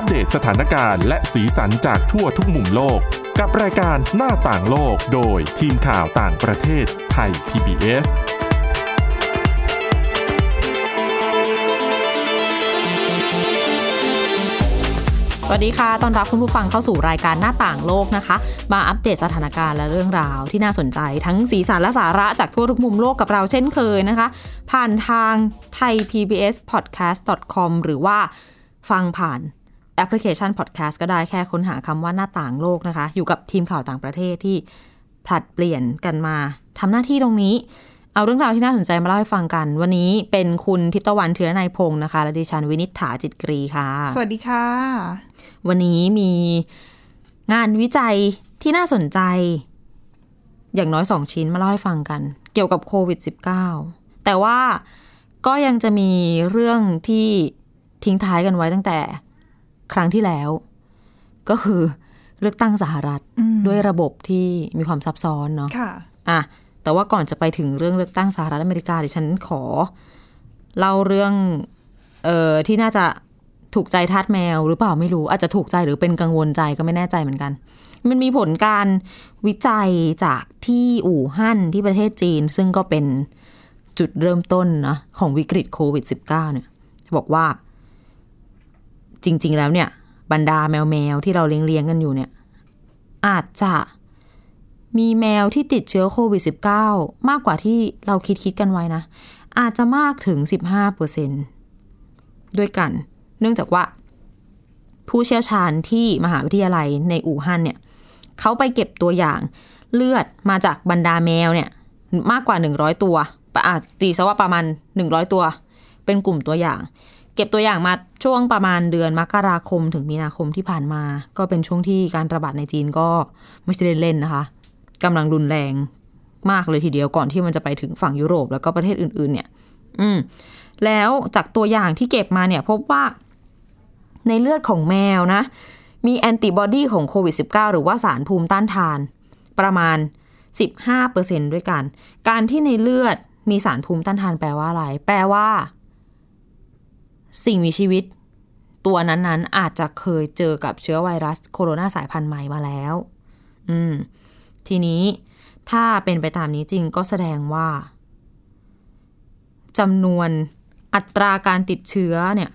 อัปเดตสถานการณ์และสีสันจากทั่วทุกมุมโลก กับรายการหน้าต่างโลกโดยทีมข่าวต่างประเทศไทย PBS สวัสดีค่ะ ตอนรับคุณผู้ฟังเข้าสู่รายการหน้าต่างโลกนะคะ มาอัปเดตสถานการณ์และเรื่องราวที่น่าสนใจทั้งสีสันและสาระจากทั่วทุกมุมโลกกับเราเช่นเคยนะคะ ผ่านทางไทย PBS podcast com หรือว่าฟังผ่าน แอปพลิเคชัน podcast ก็ได้แค่ค้นหาคำว่าหน้าต่างโลกนะคะ อยู่กับทีมข่าวต่างประเทศที่ผลัดเปลี่ยนกันมาทำหน้าที่ตรงนี้ เอาเรื่องราวที่น่าสนใจมาเล่าให้ฟังกัน วันนี้เป็นคุณทิพย์ตะวันเทือนายพงศ์นะคะ และดิฉันวินิษฐาจิตกรีค่ะ สวัสดีค่ะ วันนี้มีงานวิจัยที่น่าสนใจ อย่างน้อยสองชิ้นมาเล่าให้ฟังกัน เกี่ยวกับโควิด -19 แต่ว่าก็ยังจะมีเรื่องที่ทิ้งท้ายกันไว้ตั้งแต่ ครั้งที่แล้ว ก็คือเลือกตั้งสหรัฐอืมด้วยระบบที่มีความซับซ้อนเนาะค่ะอะแต่ว่าก่อนจะไปถึงเรื่องเลือกตั้งสหรัฐอเมริกาดิฉันขอเล่าเรื่องเอ่อที่น่าจะถูกใจทาสแมวหรือเปล่าไม่รู้ อาจจะถูกใจหรือเป็นกังวลใจก็ไม่แน่ใจเหมือนกัน มันมีผลการวิจัยจากที่อู่ฮั่นที่ประเทศจีน ซึ่งก็เป็นจุดเริ่มต้นนะของวิกฤตโควิด -19 เนี่ยบอกว่า จริง ๆ แล้วเนี่ย บรรดาแมวแมวๆที่เราเลี้ยงๆกันอยู่เนี่ย อาจจะมีแมวที่ติดเชื้อโควิด -19 มากกว่าที่เราคิดคิดกันไว้นะ อาจจะมากถึง 15เปอร์เซ็นด้วยกัน เนื่องจากว่า ผู้เชี่ยวชาญที่มหาวิทยาลัยในอู่ฮั่นเนี่ยเขาไปเก็บตัวอย่างเลือดมาจากบรรดาแมวเนี่ย มากกว่า 100 ตัวอาจตีซะว่าประมาณ 100 ตัว เป็นกลุ่มตัวอย่าง เก็บตัวอย่างมาช่วงประมาณเดือนมกราคมถึงมีนาคมที่ผ่านมา ก็เป็นช่วงที่การระบาดในจีนก็ไม่ใช่เล่นๆนะคะกำลังรุนแรงมากเลยทีเดียวก่อนที่มันจะไปถึงฝั่งยุโรปแล้วก็ประเทศอื่น ๆ เนี่ย อืม แล้วจากตัวอย่างที่เก็บมาเนี่ยพบว่าในเลือดของแมวนะ มีแอนติบอดีของโควิด -19 หรือว่าสารภูมิต้านทาน ประมาณ 15%ด้วยกัน การที่ในเลือดมีสารภูมิต้านทานแปลว่าอะไร แปลว่า สิ่งมีชีวิต ตัวนั้นๆ อาจจะเคยเจอกับเชื้อไวรัสโคโรนาสายพันธุ์ใหม่มาแล้ว อืม ทีนี้ถ้าเป็นไปตามนี้จริงก็แสดงว่าจำนวนอัตราการติดเชื้อเนี่ย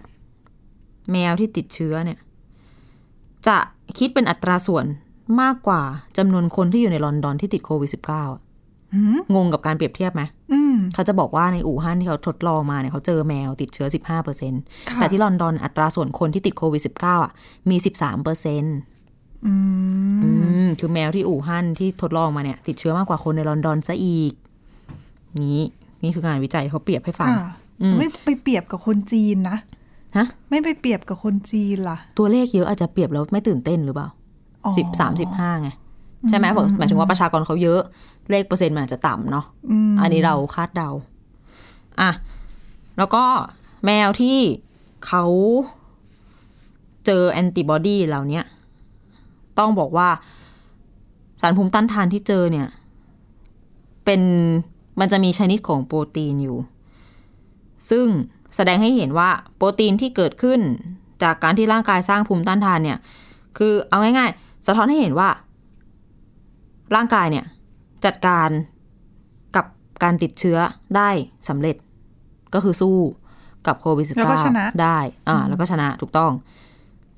แมวที่ติดเชื้อเนี่ย จะคิดเป็นอัตราส่วนมากกว่าจำนวนคนที่อยู่ในลอนดอนที่ติดโควิด -19 อะ งงกับการเปรียบเทียบไหมอืมเขาจะบอกว่าในอู่ฮั่นที่เขาทดลองมาเนี่ยเขาเจอแมวติดเชื้อ 15%ค่ะแต่ที่ลอนดอนอัตราส่วนคนที่ติดโควิด -19 อะ มี 13%เปอร์เซ็นต์อืมอืมคือแมวที่อู่ฮั่นที่ทดลองมาเนี่ยติดเชื้อมากกว่าคนในลอนดอนซะอีก นี้นี่คืองานวิจัยเขาเปรียบให้ฟังค่ะไม่ไปเปรียบกับคนจีนนะฮะไม่ไปเปรียบกับคนจีนล่ะ ตัวเลขเยอะอาจจะเปรียบแล้วไม่ตื่นเต้นหรือเปล่าอ๋อสิบสามสิบห้าไง ใช่ไหมบอกหมายถึงว่าประชากรเขาเยอะ เลขเปอร์เซ็นต์มันอาจจะต่ำเนาะอืมอันนี้เราคาดเดาอะแล้วก็แมวที่เขาเจอแอนติบอดีเหล่าเนี้ยต้องบอกว่าสารภูมิต้านทานที่เจอเนี่ย เป็นมันจะมีชนิดของโปรตีนอยู่ ซึ่งแสดงให้เห็นว่าโปรตีนที่เกิดขึ้นจากการที่ร่างกายสร้างภูมิต้านทานเนี่ย คือเอาง่ายๆ สะท้อนให้เห็นว่า ร่างกายเนี่ยจัดการกับการติดเชื้อได้สำเร็จ ก็คือสู้กับโควิด -19 แล้วก็ชนะได้อ่าแล้วก็ชนะถูกต้อง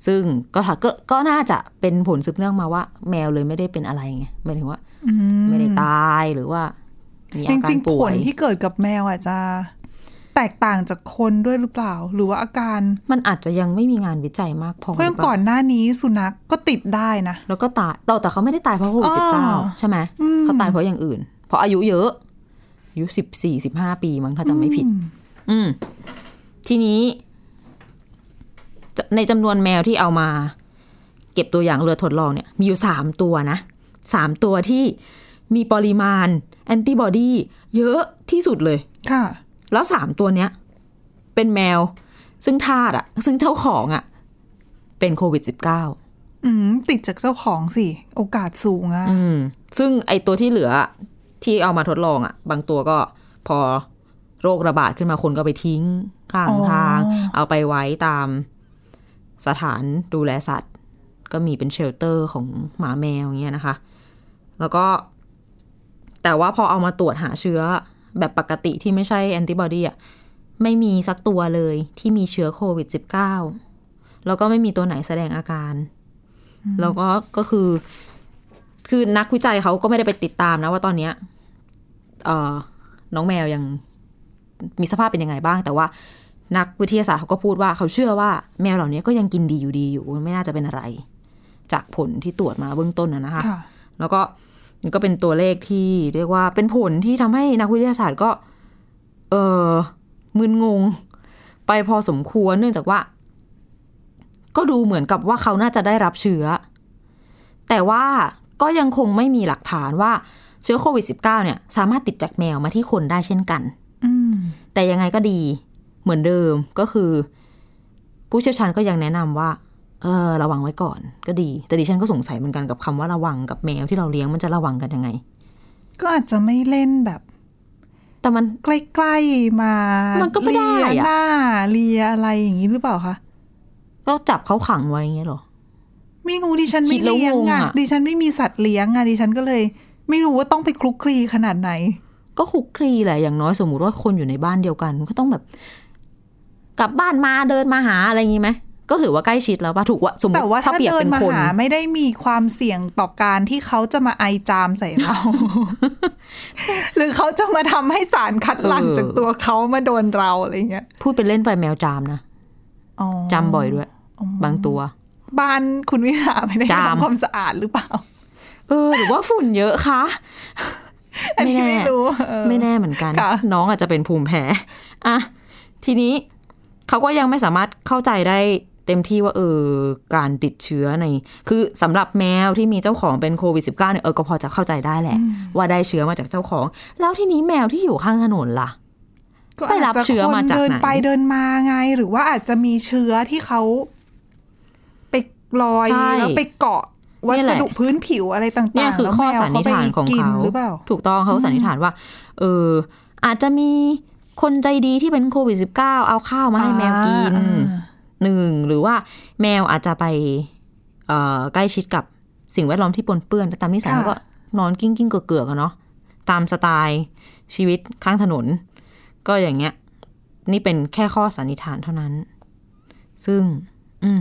ซึ่งก็ถาก็ก็น่าจะเป็นผลสืบเนื่องมาว่า แมวเลยไม่ได้เป็นอะไรไงหมายถึงว่าอืมไม่ได้ตายหรือว่ามีจอาการริงๆผป่วลยที่เกิดกับแมวอาจจะ แตกต่างจากคนด้วยหรือเปล่า หรือว่าอาการมันอาจจะยังไม่มีงานวิจัยมากพอเพราะอย่างหรือเปล่าก่อนหน้านี้สุนัขก็ติดได้นะ แล้วก็ตายแต่แต่เขาไม่ได้ตายเพราะโควิดอ๋สิบเก้าอใช่ไหมอืมเขาตายเพราะอย่างอื่น เพราะอายุเยอะอายุสิบสี่สิบห้าปีมั้งถ้าจำไม่ผิด อืมทีนี้จะในจำนวนแมวที่เอามา เก็บตัวอย่างเรือทดลองเนี่ย มีอยู่สามตัวนะสามตัวที่มีปริมาณ แอนติบอดี เยอะที่สุดเลย ค่ะ แล้วสามตัวเนี้ย เป็นแมว ซึ่งทาสอะซึ่งเจ้าของอะเป็นโควิด -19 อืมติดจากเจ้าของสิ โอกาสสูงอะอืมซึ่งไอตัวที่เหลือที่เอามาทดลองอะบางตัวก็พอโรคระบาดขึ้นมาคนก็ไปทิ้ง ข้างทาง เอาไปไว้ตามสถานดูแลสัตว์ ก็มีเป็นเชลเตอร์ของหมาแมวอย่างเงี้ยนะคะ แล้วก็ แต่ว่าพอเอามาตรวจหาเชื้อ แบบปกติที่ไม่ใช่แอนติบอดีอะไม่มีสักตัวเลยที่มีเชื้อโควิด -19 แล้วก็ไม่มีตัวไหนแสดงอาการ แล้วก็ก็คือ คือนักวิจัยเขาก็ไม่ได้ไปติดตามนะว่าตอนเนี้ยเอ่อน้องแมวยังมีสภาพเป็นยังไงบ้าง แต่ว่านักวิทยาศาสตร์เขาก็พูดว่าเขาเชื่อว่าแมวเหล่านี้ก็ยังกินดีอยู่ดีอยู่ ไม่น่าจะเป็นอะไร จากผลที่ตรวจมาเบื้องต้นนะนะคะค่ะแล้วก็มั นก็เป็นตัวเลขที่เรียกว่าเป็นผลที่ทำให้นักวิทยาศาสตร์ก็ เออมึนงง ไปพอสมควรเนื่องจากว่า ก็ดูเหมือนกับว่าเขาน่าจะได้รับเชื้อ แต่ว่าก็ยังคงไม่มีหลักฐานว่าเชื้อโควิด -19 เนี่ย สามารถติดจากแมวมาที่คนได้เช่นกันอืมแต่ยังไงก็ดีเหมือนเดิมก็คือ ผู้เชี่ยวชาญก็ยังแนะนำว่า เออระวังไว้ก่อนก็ดี แต่ดิฉันก็สงสัยเหมือนกันกับคำว่าระวังกับแมวที่เราเลี้ยงมันจะระวังกันยังไง ก็อาจจะไม่เล่นแบบ แต่มันใกล้ๆมา มันก็ไม่ได้เลียอะหน้าเลียอะไรอย่างนี้หรือเปล่าคะก็จับเขาขังไว้อย่างเงี้ยเหรอไม่รู้ดิฉันคิไม่ดแล้วเลี้ยงงงอะอะดิฉันไม่มีสัตว์เลี้ยงอะดิฉันก็เลย ไม่รู้ว่าต้องไปคลุกคลีขนาดไหน ก็คุกคลีแหละอย่างน้อยสมมุติว่าคนอยู่ในบ้านเดียวกันก็ต้องแบบ กลับบ้านมาเดินมาหาอะไรอย่างงี้ไหม ก็ถือว่าใกล้ชิดแล้วป่ะถูกว่าสมมติแต่ว่าถ้าถ้าเปรียบเดินเป็นมาคนหาไม่ได้มีความเสี่ยงต่อการที่เขาจะมาไอจามใส่เรา หรือเขาจะมาทำให้สารคัดหลั่งจากตัวเขามาโดนเราอะไรเงี้ยพูดเป็นเล่นไปแมวจามนะอ๋อจามบ่อยด้วย บางตัว บ้านคุณวิหาไม่ได้จามทำความสะอาดหรือเปล่า เออ หรือว่าฝุ่นเยอะคะอันนี้ไม่แน่ไม่รู้เออไม่แน่เหมือนกันค่ะน้องอาจจะเป็นภูมิแพ้ อะ ทีนี้เขาก็ยังไม่สามารถเข้าใจได้ เต็มที่ว่าเออการติดเชื้อใน คือสำหรับแมวที่มีเจ้าของเป็นโควิด -19 เนี่ยเออก็พอจะเข้าใจได้แหละ ว่าได้เชื้อมาจากเจ้าของ แล้วทีนี้แมวที่อยู่ข้างถนนล่ะก็ไปรับจจะเชื้อมาจากคนเดินไหนไปเดินมาไง หรือว่าอาจจะมีเชื้อที่เขาไปลอยใช่แล้วไปเกาะวัเนี่ยสแหละดุพื้นผิวอะไรต่างๆเนี่ยคือแล้วข้อแมวสันนิษฐานของไปกิเขาหรือเปล่าถูกต้องเขาสันนิษฐานว่า เออ อาจจะมีคนใจดีที่เป็นโควิด -19 เอาข้าวมาให้แมวกินอ่า หนึ่งหรือว่าแมวอาจจะไปเอ่อใกล้ชิดกับสิ่งแวดล้อมที่ปนเปื้อนแต่ตามนิสัยค่ะเขาก็นอนกิ้งกิ้งๆเกือกๆอะเนาะตามสไตล์ชีวิตข้างถนน ก็อย่างเงี้ย นี่เป็นแค่ข้อสันนิษฐานเท่านั้น ซึ่ง อืม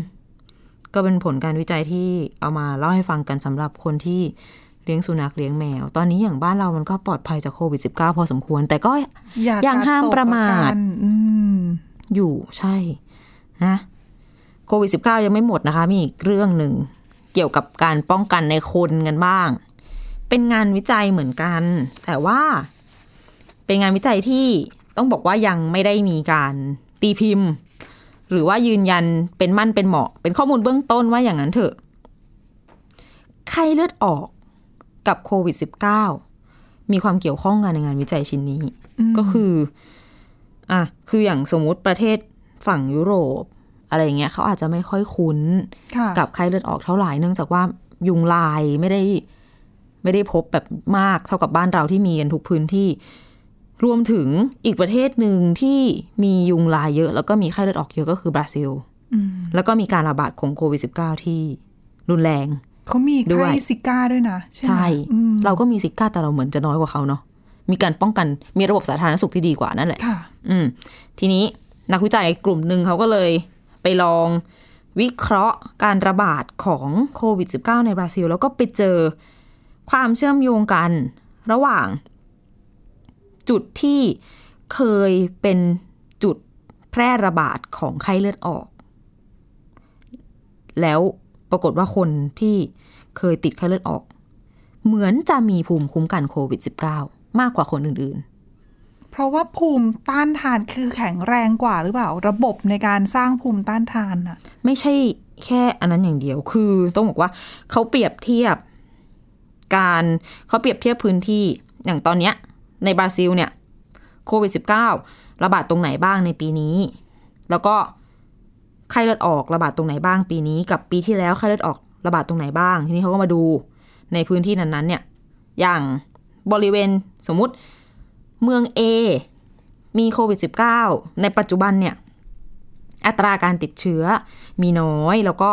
ก็เป็นผลการวิจัยที่เอามาเล่าให้ฟังกันสำหรับคนที่เลี้ยงสุนัขเลี้ยงแมว ตอนนี้อย่างบ้านเรามันก็ปลอดภัยจากโควิด -19 พอสมควร แต่ก็อย่ายังห้ามกดตกประมาทกันอืมอยู่ใช่ นะโควิด -19 ยังไม่หมดนะคะ มีอีกเรื่องหนึ่งเกี่ยวกับการป้องกันในคนกันบ้าง เป็นงานวิจัยเหมือนกัน แต่ว่าเป็นงานวิจัยที่ต้องบอกว่ายังไม่ได้มีการตีพิมพ์ หรือว่ายืนยันเป็นมั่นเป็นเหมาะ เป็นข้อมูลเบื้องต้นว่าอย่างนั้นเถอะไข้เลือดออกกับโควิด -19 มีความเกี่ยวข้องกันในงานวิจัยชิ้นนี้ ก็คือ อะ คืออย่างสมมุติประเทศ ฝั่งยุโรป อะไรอย่างเงี้ยเขาอาจจะไม่ค่อยคุ้นค่ะกับไข้เลือดออกเท่าไหร่เนื่องจากว่ายุงลายไม่ได้ไม่ได้พบแบบมากเท่ากับบ้านเราที่มีกันทุกพื้นที่รวมถึงอีกประเทศหนึ่งที่มียุงลายเยอะ แล้วก็มีไข้เลือดออกเยอะก็คือบราซิลอืมแล้วก็มีการระบาดของโควิด -19 ที่รุนแรงเขามีด้วยไข้ซิก้าด้วยนะ ใช่ไหมใช่อืมเราก็มีซิก้าแต่เราเหมือนจะน้อยกว่าเขาเนาะมีการป้องกันมีระบบสาธารณสุขที่ดีกว่านั่นแหละ ค่ะ อืม ทีนี้ นักวิจัยกลุ่มหนึ่งเขาก็เลยไปลองวิเคราะห์การระบาดของโควิด -19 ในบราซิล แล้วก็ไปเจอความเชื่อมโยงกันระหว่าง จุดที่เคยเป็นจุดแพร่ระบาดของไข้เลือดออก แล้วปรากฏว่าคนที่เคยติดไข้เลือดออก เหมือนจะมีภูมิคุ้มกันโควิด -19 มากกว่าคนอื่นๆ เพราะว่าภูมิต้านทานคือแข็งแรงกว่าหรือเปล่า ระบบในการสร้างภูมิต้านทานน่ะไม่ใช่แค่อันนั้นอย่างเดียวคือต้องบอกว่าเขาเปรียบเทียบการเขาเปรียบเทียบพื้นที่อย่างตอนเนี้ยในบราซิลเนี่ยโควิด -19 ระบาดตรงไหนบ้างในปีนี้ แล้วก็ไข้เลือดออกระบาดตรงไหนบ้างปีนี้กับปีที่แล้วไข้เลือดออกระบาดตรงไหนบ้าง ทีนี้เขาก็มาดูในพื้นที่นั้นๆเนี่ยอย่างบริเวณสมมุติ เมือง A มีโควิด -19 ในปัจจุบันเนี่ย อัตราการติดเชื้อมีน้อยแล้วก็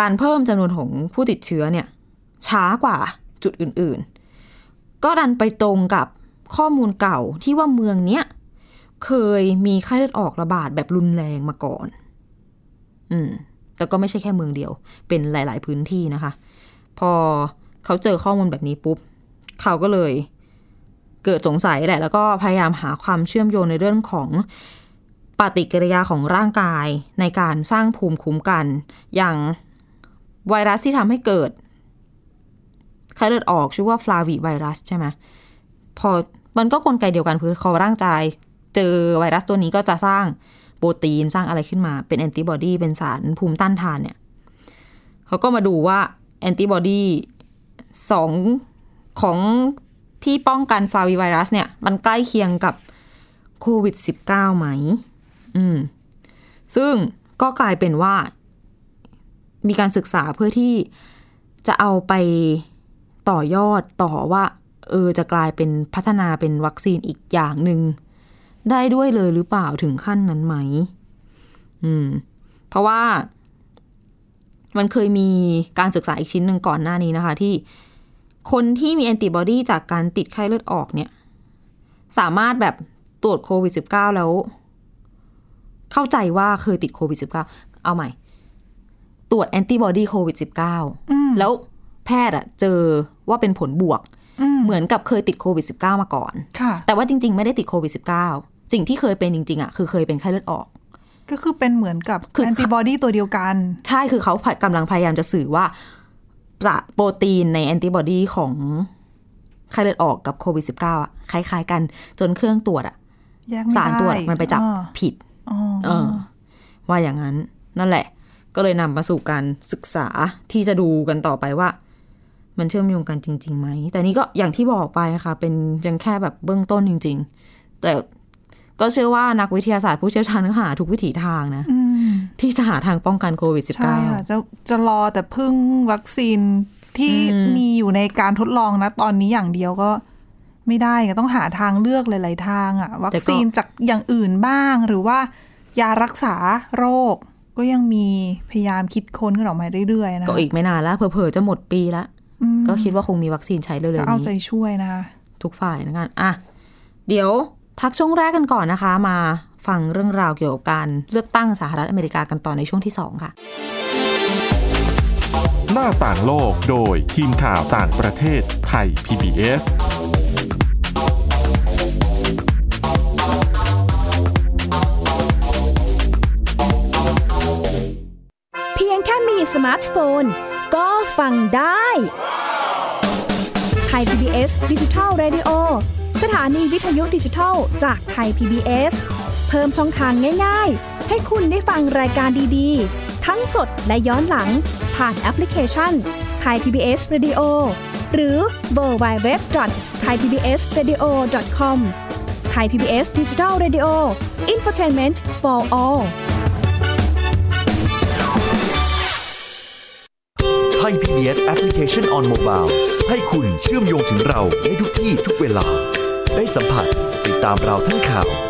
การเพิ่มจำนวนของผู้ติดเชื้อเนี่ย ช้ากว่าจุดอื่นๆ ก็ดันไปตรงกับข้อมูลเก่าที่ว่าเมืองเนี้ยเคยมีไข้เลือดออกระบาดแบบรุนแรงมาก่อน อืม แต่ก็ไม่ใช่แค่เมืองเดียว เป็นหลาย ๆ พื้นที่นะคะ พอเขาเจอข้อมูลแบบนี้ปุ๊บ เขาก็เลย เกิดสงสัยแหละ แล้วก็พยายามหาความเชื่อมโยงในเรื่องของปฏิกิริยาของร่างกายในการสร้างภูมิคุ้มกัน อย่างไวรัสที่ทำให้เกิดไข้เลือดออกชื่อว่าฟลาวิไวรัสใช่ไหมพอมันก็กลไกเดียวกันคือพอร่างกายเจอไวรัสตัวนี้ก็จะสร้างโปรตีนสร้างอะไรขึ้นมาเป็นแอนติบอดีเป็นสารภูมิต้านทานเนี่ยเขาก็มาดูว่าแอนติบอดีสองของ ที่ป้องกันฟลาวิไวรัสเนี่ย มันใกล้เคียงกับโควิด -19 ไหม อืม ซึ่งก็กลายเป็นว่า มีการศึกษาเพื่อที่จะเอาไปต่อยอดต่อว่า เออ จะกลายเป็นพัฒนาเป็นวัคซีนอีกอย่างหนึ่ง ได้ด้วยเลยหรือเปล่าถึงขั้นนั้นไหม อืม เพราะว่า มันเคยมีการศึกษาอีกชิ้นหนึ่งก่อนหน้านี้นะคะ ที่ คนที่มีแอนติบอดีจากการติดไข้เลือดออกเนี่ย สามารถแบบตรวจโควิด -19 แล้ว เข้าใจว่าเคยติดโควิด -19 เอาใหม่ ตรวจแอนติบอดีโควิด -19 แล้วแพทย์อะเจอว่าเป็นผลบวก เหมือนกับเคยติดโควิด -19 มาก่อนค่ะแต่ว่าจริง ๆ ไม่ได้ติดโควิด -19 สิ่งที่เคยเป็นจริง ๆอะคือเคยเป็นไข้เลือดออกก็คือเป็นเหมือนกับคือแอนติบอดีตัวเดียวกัน ใช่คือเขากำลังพยายามจะสื่อว่า จะโปรตีนในแอนติบอดีของไข้เลือดออกกับโควิด -19 อะคล้าย ๆ กันจนเครื่องตรวจอะแยกไม่ได้สารตรวจมันไปจับอ่าผิดอ๋อเออ ว่าอย่างนั้น นั่นแหละ ก็เลยนำมาสู่การศึกษาที่จะดูกันต่อไปว่า มันเชื่อมโยงกันจริงๆไหม แต่นี่ก็อย่างที่บอกไปค่ะ เป็นยังแค่แบบเบื้องต้นจริง ๆ แต่ก็เชื่อว่านักวิทยาศาสตร์ผู้เชี่ยวชาญก็หาทุกวิถีทางนะ อืม ที่จะหาทางป้องกันโควิดใช่ค่ะ -19 จะจะรอแต่พึ่งวัคซีนที่มีอยู่ในการทดลองนะ ตอนนี้อย่างเดียวก็ไม่ได้ก็ต้องหาทางเลือกหลาย ๆ ทางอะวัคซีนจากอย่างอื่นบ้าง หรือว่ายารักษาโรค ก็ยังมีพยายามคิดค้นขึ้นออกมาเรื่อย ๆ นะก็อีกไม่นานแล้วเผลอๆจะหมดปีละอืมก็คิดว่าคงมีวัคซีนใช้เร็วก็ๆเอาใจนี้ช่วยนะคะทุกฝ่ายนะกันอะเดี๋ยวพักช่วงแรกกันก่อนนะคะ มา ฟังเรื่องราวเกี่ยวกับการเลือกตั้งสหรัฐอเมริกากันต่อในช่วงที่ 2 ค่ะ หน้าต่างโลกโดยทีมข่าวต่างประเทศไทย PBS เพียงแค่มีสมาร์ทโฟน ก็ฟังได้ไทย PBS ดิจิทัล Radio สถานีวิทยุดิจิทัลจากไทย PBS เพิ่มช่องทางง่าย ๆ ให้คุณได้ฟังรายการดีๆ ทั้งสดและย้อนหลัง ผ่านแอปพลิเคชันไทย PBS Radio หรือเวอร์ไบเว็บไทยพีบีเอสเรดิโอคอมไทยพีบีเอสดิจิทัลเรดิโออินฟอร์ทนเมนต์ for all ไทย PBS Application on Mobile ให้คุณเชื่อมโยงถึงเราในทุกที่ทุกเวลา ได้สัมผัสติดตามเราทั้งข่าว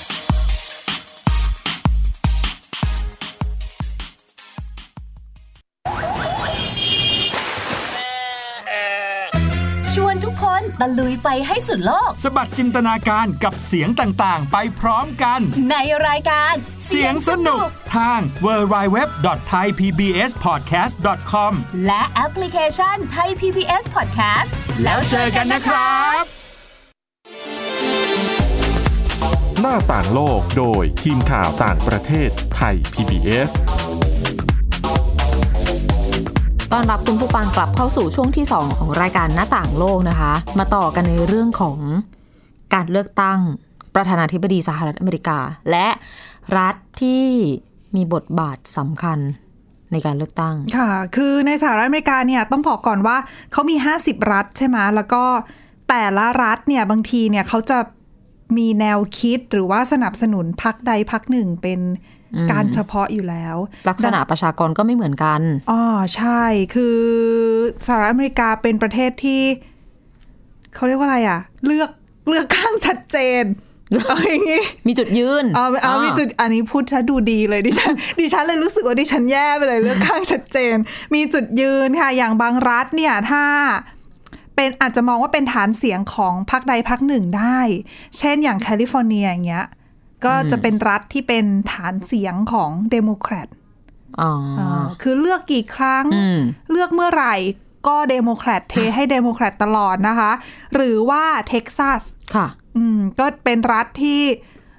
ช ตะลุยไปให้สุดโลก สบัดจินตนาการกับเสียงต่างๆ ไปพร้อมกัน ในรายการเสียงสนุกทาง www.thaipbspodcast.com และแอปพลิเคชันไทย PBS Podcast แล้วเจอกันนะครับ หน้าต่างโลกโดยทีมข่าวต่างประเทศไทย PBS ต้อนรับคุณผู้ฟังกลับเข้าสู่ช่วงที่ 2 ของรายการหน้าต่างโลกนะคะ มาต่อกันในเรื่องของการเลือกตั้งประธานาธิบดีสหรัฐอเมริกา และรัฐที่มีบทบาทสำคัญในการเลือกตั้ง ค่ะ คือในสหรัฐอเมริกาเนี่ยต้องบอกก่อนว่าเขามี 50 รัฐใช่ไหมแล้วก็แต่ละรัฐเนี่ยบางทีเนี่ยเขาจะมีแนวคิดหรือว่าสนับสนุนพักใดพักหนึ่งเป็น การเฉพาะอยู่แล้ว ลักษณะประชากรก็ไม่เหมือนกันอ๋อใช่คือสหรัฐอเมริกาเป็นประเทศที่เขาเรียกว่าอะไรอะ เลือกเลือกข้างชัดเจนเอาอย่างงี้มีจุดยืนเอาเอามีจุดอันนี้พูดถ้าดูดีเลยดิฉันดิฉันเลยรู้สึกว่าดิฉันแย่ไปเลยเลือกข้างชัดเจน มีจุดยืนค่ะ อย่างบางรัฐเนี่ยถ้าเป็นอาจจะมองว่าเป็นฐานเสียงของพรรคใดพรรคหนึ่งได้ เช่นอย่างแคลิฟอร์เนียอย่างเงี้ย ก็จะเป็นรัฐที่เป็นฐานเสียงของเดโมแครตอ๋ออ่าคือเลือกกี่ครั้งอืมเลือกเมื่อไหร่ก็เดโมแครตเทให้เดโมแครตตลอดนะคะ หรือว่าเท็กซัสค่ะ อืมก็เป็นรัฐที่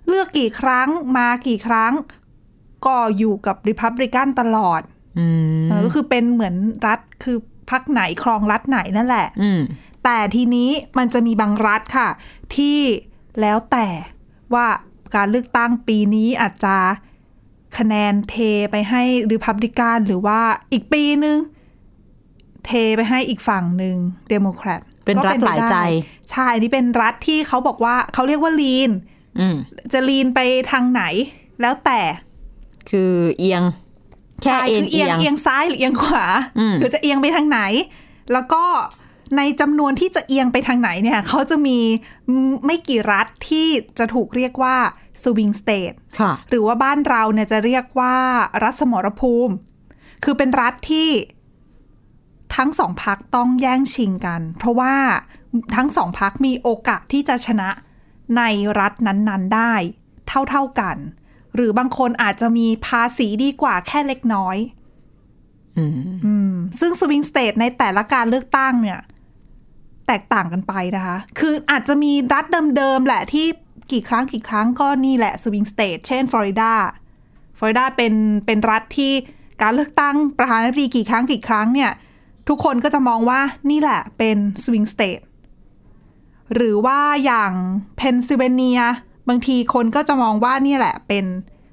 เลือกกี่ครั้งมากี่ครั้ง ก็อยู่กับรีพับลิกันตลอดอืมเออก็คือเป็นเหมือนรัฐคือพรรคไหนครองรัฐไหนนั่นแหละอืมแต่ทีนี้มันจะมีบางรัฐค่ะ ที่แล้วแต่ว่า การเลือกตั้งปีนี้อาจจะคะแนนเทไปให้ริพับลิกันหรือว่าอีกปีนึง เทไปให้อีกฝั่งหนึ่งเดโมแครตเป็นรัฐหลายใจ ใช่อันนี่เป็นรัฐที่เขาบอกว่าเขาเรียกว่าลีนอืมจะลีนไปทางไหน แล้วแต่ คือเอียงแค่ใช่เอ็นคือเอีเอียงยงเอียงซ้ายหรือเอียงขวาอืมคือจะเอียงไปทางไหน แล้วก็ ในจำนวนที่จะเอียงไปทางไหนเนี่ยเขาจะมีไม่กี่รัฐที่จะถูกเรียกว่าสวิงสเตทค่ะหรือว่าบ้านเราเนี่ยจะเรียกว่ารัฐสมรภูมิ คือเป็นรัฐที่ทั้งสองพักต้องแย่งชิงกัน เพราะว่าทั้งสองพักมีโอกาสที่จะชนะในรัฐนั้นๆได้เท่าๆกัน หรือบางคนอาจจะมีภาษีดีกว่าแค่เล็กน้อยอืมอืมซึ่ง swing state ในแต่ละการเลือกตั้งเนี่ยแตกต่างกันไปนะคะ คืออาจจะมีรัฐเดิมๆแหละที่กี่ครั้งกี่ครั้งก็นี่แหละ swing state เช่นฟลอริดาฟลอริดาเป็นเป็นรัฐที่การเลือกตั้งประธานาธิบดีกี่ครั้งกี่ครั้งเนี่ย ทุกคนก็จะมองว่านี่แหละเป็น swing stateหรือว่าอย่างเพนซิลเวเนีย บางทีคนก็จะมองว่านี่แหละเป็น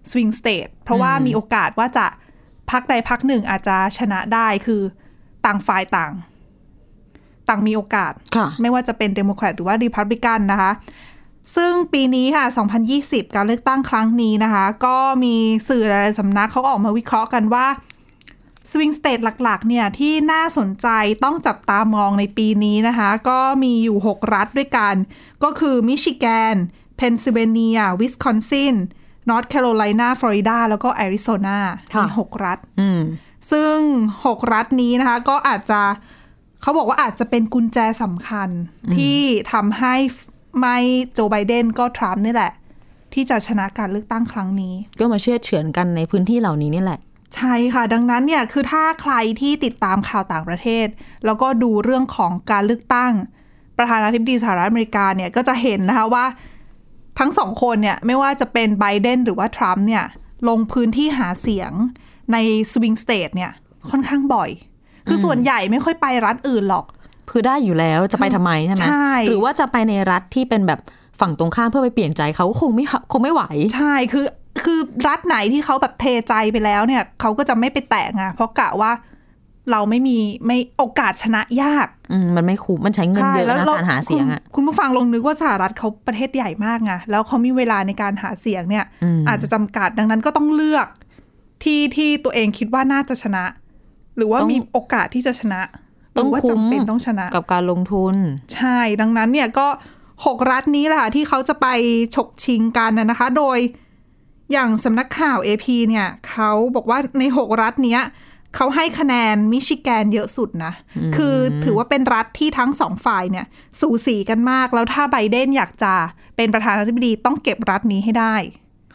swing state เพราะว่ามีโอกาสว่าจะพรรคใดพรรคหนึ่งอาจจะชนะได้คือต่างฝ่ายต่าง ต่างมีโอกาสค่ะไม่ว่าจะเป็นเดโมแครตหรือว่ารีพับลิกันนะคะ ซึ่งปีนี้ค่ะ 2020 การเลือกตั้งครั้งนี้นะคะ ก็มีสื่อหลายๆสำนักเขาก็ออกมาวิเคราะห์กันว่า swing state หลักๆ เนี่ย ที่น่าสนใจต้องจับตามองในปีนี้นะคะ ก็มีอยู่ 6 รัฐด้วยกัน ก็คือมิชิแกน เพนซิลเวเนีย วิสคอนซินนอร์ทแคโรไลนา ฟลอริดา แล้วก็แอริโซนาค่ะมี6รัฐอืมซึ่ง 6 รัฐนี้นะคะ ก็อาจจะ เขาบอกว่าอาจจะเป็นกุญแจสำคัญที่ทำให้ไม่โจไบเดนก็ทรัมป์นี่แหละ ที่จะชนะการเลือกตั้งครั้งนี้ ก็มาเชือดเฉือนกันในพื้นที่เหล่านี้นี่แหละ ใช่ค่ะ ดังนั้นเนี่ยคือถ้าใครที่ติดตามข่าวต่างประเทศ แล้วก็ดูเรื่องของการเลือกตั้ง ประธานาธิบดีสหรัฐอเมริกาเนี่ยก็จะเห็นนะคะว่าทั้งสองคนเนี่ยไม่ว่าจะเป็นไบเดนหรือว่าทรัมป์เนี่ยลงพื้นที่หาเสียงในสวิงสเตทเนี่ยค่อนข้างบ่อย คือส่วนใหญ่ไม่ค่อยไปรัฐอื่นหรอก คือได้อยู่แล้วจะไปทำไมใช่ไหมใช่หรือว่าจะไปในรัฐที่เป็นแบบฝั่งตรงข้ามเพื่อไปเปลี่ยนใจเขาคงไม่คงไม่ไหว ใช่คือคือรัฐไหนที่เขาแบบเทใจไปแล้วเนี่ยเขาก็จะไม่ไปแตะไงเพราะกะว่าเราไม่มีไม่โอกาสชนะยาก อืมมันไม่คุ้มมันใช้เงินเยอะนะเราการหาเสียงอะคุณคุณผู้ฟังลองนึกว่าสหรัฐเขาประเทศใหญ่มากไงแล้วเขามีเวลาในการหาเสียงเนี่ยอืมอาจจะจำกัดดังนั้นก็ต้องเลือกที่ที่ตัวเองคิดว่าน่าจะชนะ หรือว่ามีโอกาสที่จะชนะหต้อรืงว่าคุ้มจำเป็นต้องชนะกับการลงทุน ใช่ดังนั้นเนี่ยก็หกรัฐนี้แหละค่ะที่เขาจะไปฉกชิงกันนะนะคะ โดยอย่างสำนักข่าว AP เนี่ยเขาบอกว่าในหกรัฐเนี้ยเขาให้คะแนนมิชิแกนเยอะสุดนะ คือถือว่าเป็นรัฐที่ทั้งสองฝ่ายเนี่ย สูสีกันมาก แล้วถ้าไบเดนอยากจะเป็นประธานาธิบดีต้องเก็บรัฐนี้ให้ได้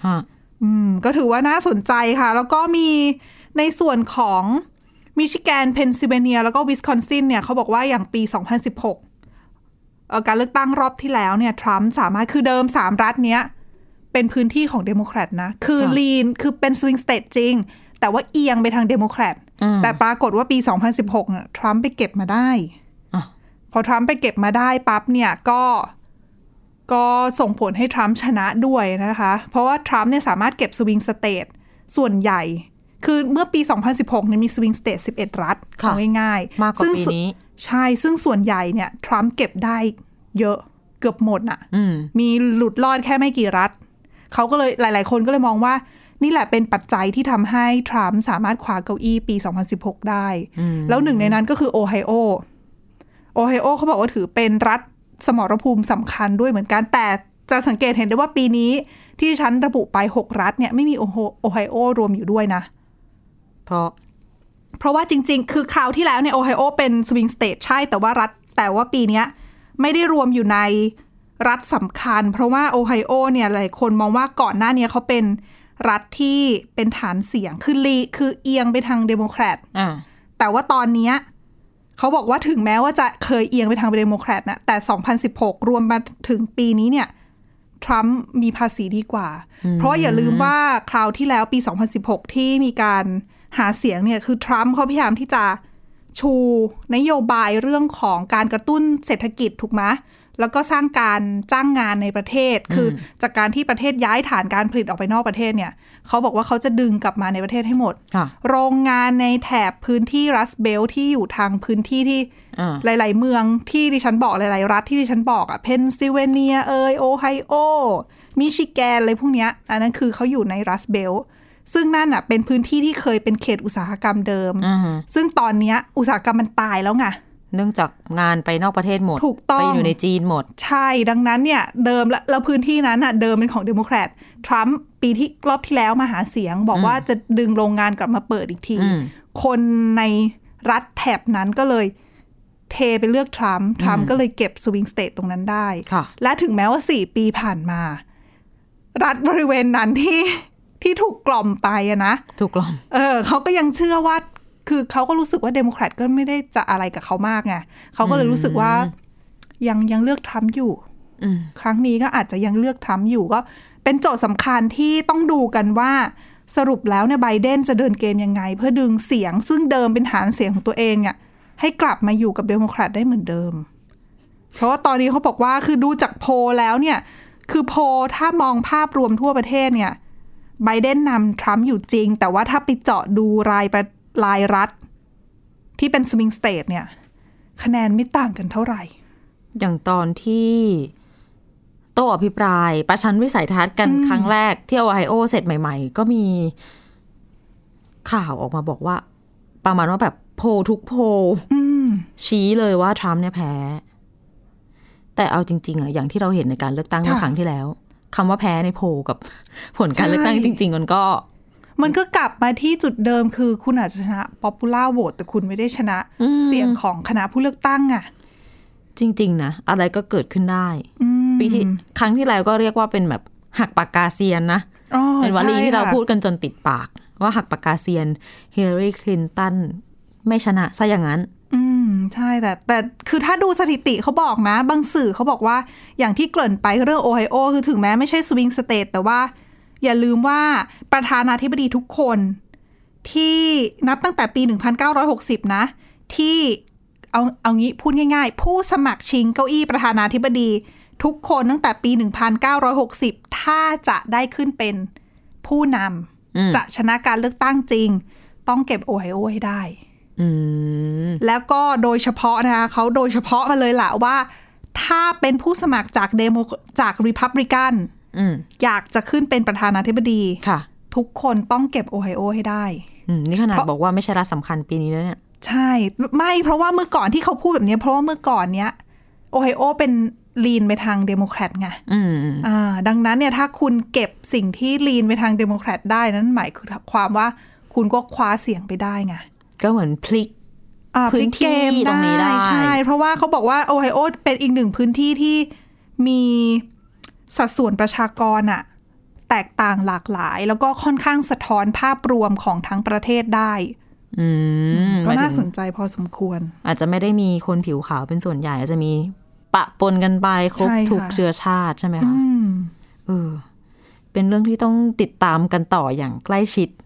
ฮะอืมก็ถือว่าน่าสนใจค่ะ แล้วก็มีในส่วนของ มิชิแกน เพนซิลเวเนีย แล้วก็วิสคอนซินเนี่ยเขาบอกว่าอย่างปี 2016เอ่อการเลือกตั้งรอบที่แล้วเนี่ยทรัมป์สามารถคือเดิมสามรัฐเนี้ย เป็นพื้นที่ของเดโมแครตนะ คือค่ะ lean คือเป็น swing state จริง แต่ว่าเอียงไปทางเดโมแครตอืมแต่ปรากฏว่าปี 2016เนี่ยทรัมป์ไปเก็บมาได้อะพอทรัมป์ไปเก็บมาได้ปั๊บเนี่ยก็ก็ส่งผลให้ทรัมป์ชนะด้วยนะคะ เพราะว่าทรัมป์เนี่ยสามารถเก็บ swing stateส่วนใหญ่ คือเมื่อปี 2016เนี่ยมีสวิงสเตท11 รัฐค่ะเอาง่ายๆ มากกว่าซึ่งปีนี้ ใช่ ซึ่งส่วนใหญ่เนี่ยทรัมป์เก็บได้เยอะเกือบหมดน่ะอืมมีหลุดรอดแค่ไม่กี่รัฐ เขาก็เลยหลาย ๆ คนก็เลยมองว่า นี่แหละเป็นปัจจัยที่ทำให้ทรัมป์สามารถคว้าเก้าอี้ปี 2016 ได้ แล้วหนึ่งในนั้นก็คือโอไฮโอ โอไฮโอเขาบอกว่าถือเป็นรัฐสมรภูมิสำคัญด้วยเหมือนกันแต่จะสังเกตเห็นได้ว่าปีนี้ที่ฉันระบุไป 6 รัฐเนี่ยไม่มีโอโฮโอไฮโอรวมอยู่ด้วยนะ เพราะ เพราะว่าจริง ๆ คือคราวที่แล้วเนี่ยโอไฮโอเป็น swing state ใช่แต่ว่ารัฐแต่ว่าปีเนี้ยไม่ได้รวมอยู่ในรัฐสำคัญ เพราะว่าโอไฮโอเนี่ยหลายคนมองว่าก่อนหน้าเนี้ยเขาเป็นรัฐที่เป็นฐานเสียงคือ lean คือเอียงไปทางเดโมแครตอ่าแต่ว่าตอนเนี้ยเขาบอกว่าถึงแม้ว่าจะเคยเอียงไปทางเดโมแครตนะแต่ 2016 รวมมาถึงปีนี้เนี่ยทรัมป์มีภาษีดีกว่า เพราะอย่าลืมว่าคราวที่แล้วปี 2016 ที่มีการ หาเสียงเนี่ยคือทรัมป์เขาพยายามที่จะชูนโยบายเรื่องของการกระตุ้นเศรษฐกิจถูกไหมแล้วก็สร้างการจ้างงานในประเทศ คือจากการที่ประเทศย้ายฐานการผลิตออกไปนอกประเทศเนี่ย เขาบอกว่าเขาจะดึงกลับมาในประเทศให้หมดค่ะโรงงานในแถบพื้นที่รัสเบลที่อยู่ทางพื้นที่ที่อ่าหลาย ๆ เมืองที่ดิฉันบอกหลาย ๆ รัฐที่ดิฉันบอกอะเพนซิลเวเนียเอยโอไฮโอมิชิแกนอะไรพวกเนี้ย อันนั้นคือเขาอยู่ใน Rust Belt ซึ่งนั่นอะเป็นพื้นที่ที่เคยเป็นเขตอุตสาหกรรมเดิมอ่าฮะซึ่งตอนเนี้ยอุตสาหกรรมมันตายแล้วไงเนื่องจากงานไปนอกประเทศหมด ถูกต้อง ไปอยู่ในจีนหมด ใช่ ดังนั้นเนี่ย เดิมและแล้วพื้นที่นั้นอะเดิมเป็นของเดโมแครต ทรัมป์ปีที่รอบที่แล้วมาหาเสียง บอกว่าจะดึงโรงงานกลับมาเปิดอีกทีอืมคนในรัฐแถบนั้นก็เลยเทไปเลือกทรัมป์ ทรัมป์ก็เลยเก็บ swing state ตรงนั้นได้ค่ะและถึงแม้ว่าสี่ปีผ่านมา รัฐบริเวณนั้นที่ ที่ถูกกล่อมไปอะนะ ถูกกล่อม เออเขาก็ยังเชื่อว่า คือเขาก็รู้สึกว่าเดโมแครตก็ไม่ได้จะอะไรกับเขามากไงเขาก็เลยรู้สึกว่า ยังยังเลือกทรัมป์อยู่อืมครั้งนี้ก็อาจจะยังเลือกทรัมป์อยู่ก็ เป็นโจทย์สำคัญที่ต้องดูกันว่าสรุปแล้วเนี่ยไบเดนจะเดินเกมยังไง เพื่อดึงเสียงซึ่งเดิมเป็นฐานเสียงของตัวเองเนี่ยให้กลับมาอยู่กับเดโมแครตได้เหมือนเดิม เพราะว่าตอนนี้เขาบอกว่าคือดูจากโพลแล้วเนี่ย คือโพลถ้ามองภาพรวมทั่วประเทศเนี่ย ไบเดนนำทรัมป์อยู่จริง แต่ว่าถ้าไปเจาะดูรายประรายรัฐ ที่เป็น swing state เนี่ย คะแนนไม่ต่างกันเท่าไหร่ อย่างตอนที่โต้อภิปราย ประชันวิสัยทัศน์กันครั้งแรกที่โอไฮโอเสร็จใหม่ ๆ ก็มีข่าวออกมาบอกว่า ประมาณว่าแบบโพลทุกโพลอืมชี้เลยว่าทรัมป์เนี่ยแพ้ แต่เอาจริง ๆอะอย่างที่เราเห็นในการเลือกตั้งเมื่อค่ะครั้งที่แล้ว คำว่าแพ้ในโพลกับผลการเลือกตั้งใช่จริง ๆ มันก็ มันก็กลับมาที่จุดเดิมคือคุณอาจจะชนะ popular vote แต่คุณไม่ได้ชนะอืมเสียงของคณะผู้เลือกตั้งอะ จริง ๆ นะ อะไรก็เกิดขึ้นได้อืมปีที่ครั้งที่แล้วก็เรียกว่าเป็นแบบหักปากกาเซียนนะอ๋อเป็นวลีใช่ที่เราค่ะพูดกันจนติดปาก ว่าหักปากกาเซียนฮิลลารีคลินตันไม่ชนะซะอย่างนั้นอืม ใช่แต่แต่คือถ้าดูสถิติเขาบอกนะ บางสื่อเขาบอกว่าอย่างที่เกริ่นไปเรื่องโอไฮโอคือถึงแม้ไม่ใช่สวิงสเตทแต่ว่า อย่าลืมว่าประธานาธิบดีทุกคน ที่นับตั้งแต่ปี 1960 นะ ที่เอาเอางี้พูดง่าย ๆ ผู้สมัครชิงเก้าอี้ประธานาธิบดี ทุกคนตั้งแต่ปี 1960 ถ้าจะได้ขึ้นเป็นผู้นอืมำจะชนะการเลือกตั้งจริง ต้องเก็บโอไฮโอให้ได้อืม แล้วก็โดยเฉพาะนะคะเขาโดยเฉพาะมาเลยล่ะว่า ถ้าเป็นผู้สมัครจากเดโมจากริพับริกันอืมอยากจะขึ้นเป็นประธานาธิบดีค่ะ ทุกคนต้องเก็บโอไฮโอให้ได้อืมนี่ขนาดเพราะบอกว่าไม่ใช่รัฐสำคัญปีนี้แล้วเนี่ย ใช่ ไม่เพราะว่าเมื่อก่อนที่เขาพูดแบบนี้เพราะว่าเมื่อก่อนเนี้ยโอไฮโอเป็น lean ไปทางเดโมแครตไงอืมอ่า ดังนั้นเนี่ยถ้าคุณเก็บสิ่งที่ lean ไปทางเดโมแครตได้นั้นหมายความว่าคุณก็คว้าเสียงไปได้ไง ก็เหมือนพลิกอ่าพื้นพลิกเกมที่ตรงนี้ได้ใช่ เพราะว่าเขาบอกว่าโอไฮโอเป็นอีกหนึ่งพื้นที่ที่มีสัดส่วนประชากรอะแตกต่างหลากหลาย แล้วก็ค่อนข้างสะท้อนภาพรวมของทั้งประเทศได้อืมก็หมยน่าถึงสนใจพอสมควร อาจจะไม่ได้มีคนผิวขาวเป็นส่วนใหญ่ อาจจะมีปะปนกันไปครบใช่ค่ะทุกเชื้อชาติใช่ไหมคะอืมเออเป็นเรื่องที่ต้องติดตามกันต่ออย่างใกล้ชิดค่ะ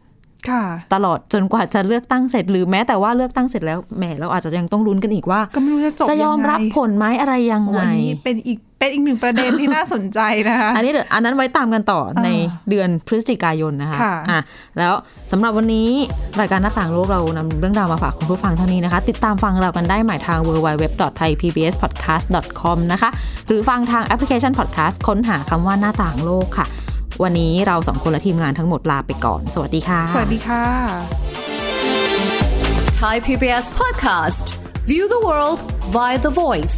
ตลอดจนกว่าจะเลือกตั้งเสร็จหรือแม้แต่ว่าเลือกตั้งเสร็จแล้วแหมเราอาจจะยังต้องลุ้นกันอีกว่าก็ไม่รู้จะจบจะยอมงไงรับผลไหมอะไรยังไงวันนี้เป็นอีกเป็นอีกหนึ่งประเด็นที่น่าสนใจนะคะอันนี้เดี๋ยวอันนั้นไว้ตามกันต่อในเดือนพฤศจิกายนนะคะค่ะอะแล้วสำหรับวันนี้รายการหน้าต่างโลกเรานำเรื่องราวมาฝากคุณผู้ฟังเท่านี้นะคะ ติดตามฟังเรากันได้ใหม่ทาง www.thaipbspodcast.com นะคะหรือฟังทางแอปพลิเคชัน podcast ค้นหาคำว่าหน้าต่างโลกค่ะ วันนี้เราสองคนและทีมงานทั้งหมดลาไปก่อน สวัสดีค่ะ สวัสดีค่ะ Thai PBS podcast. View the world via the voice.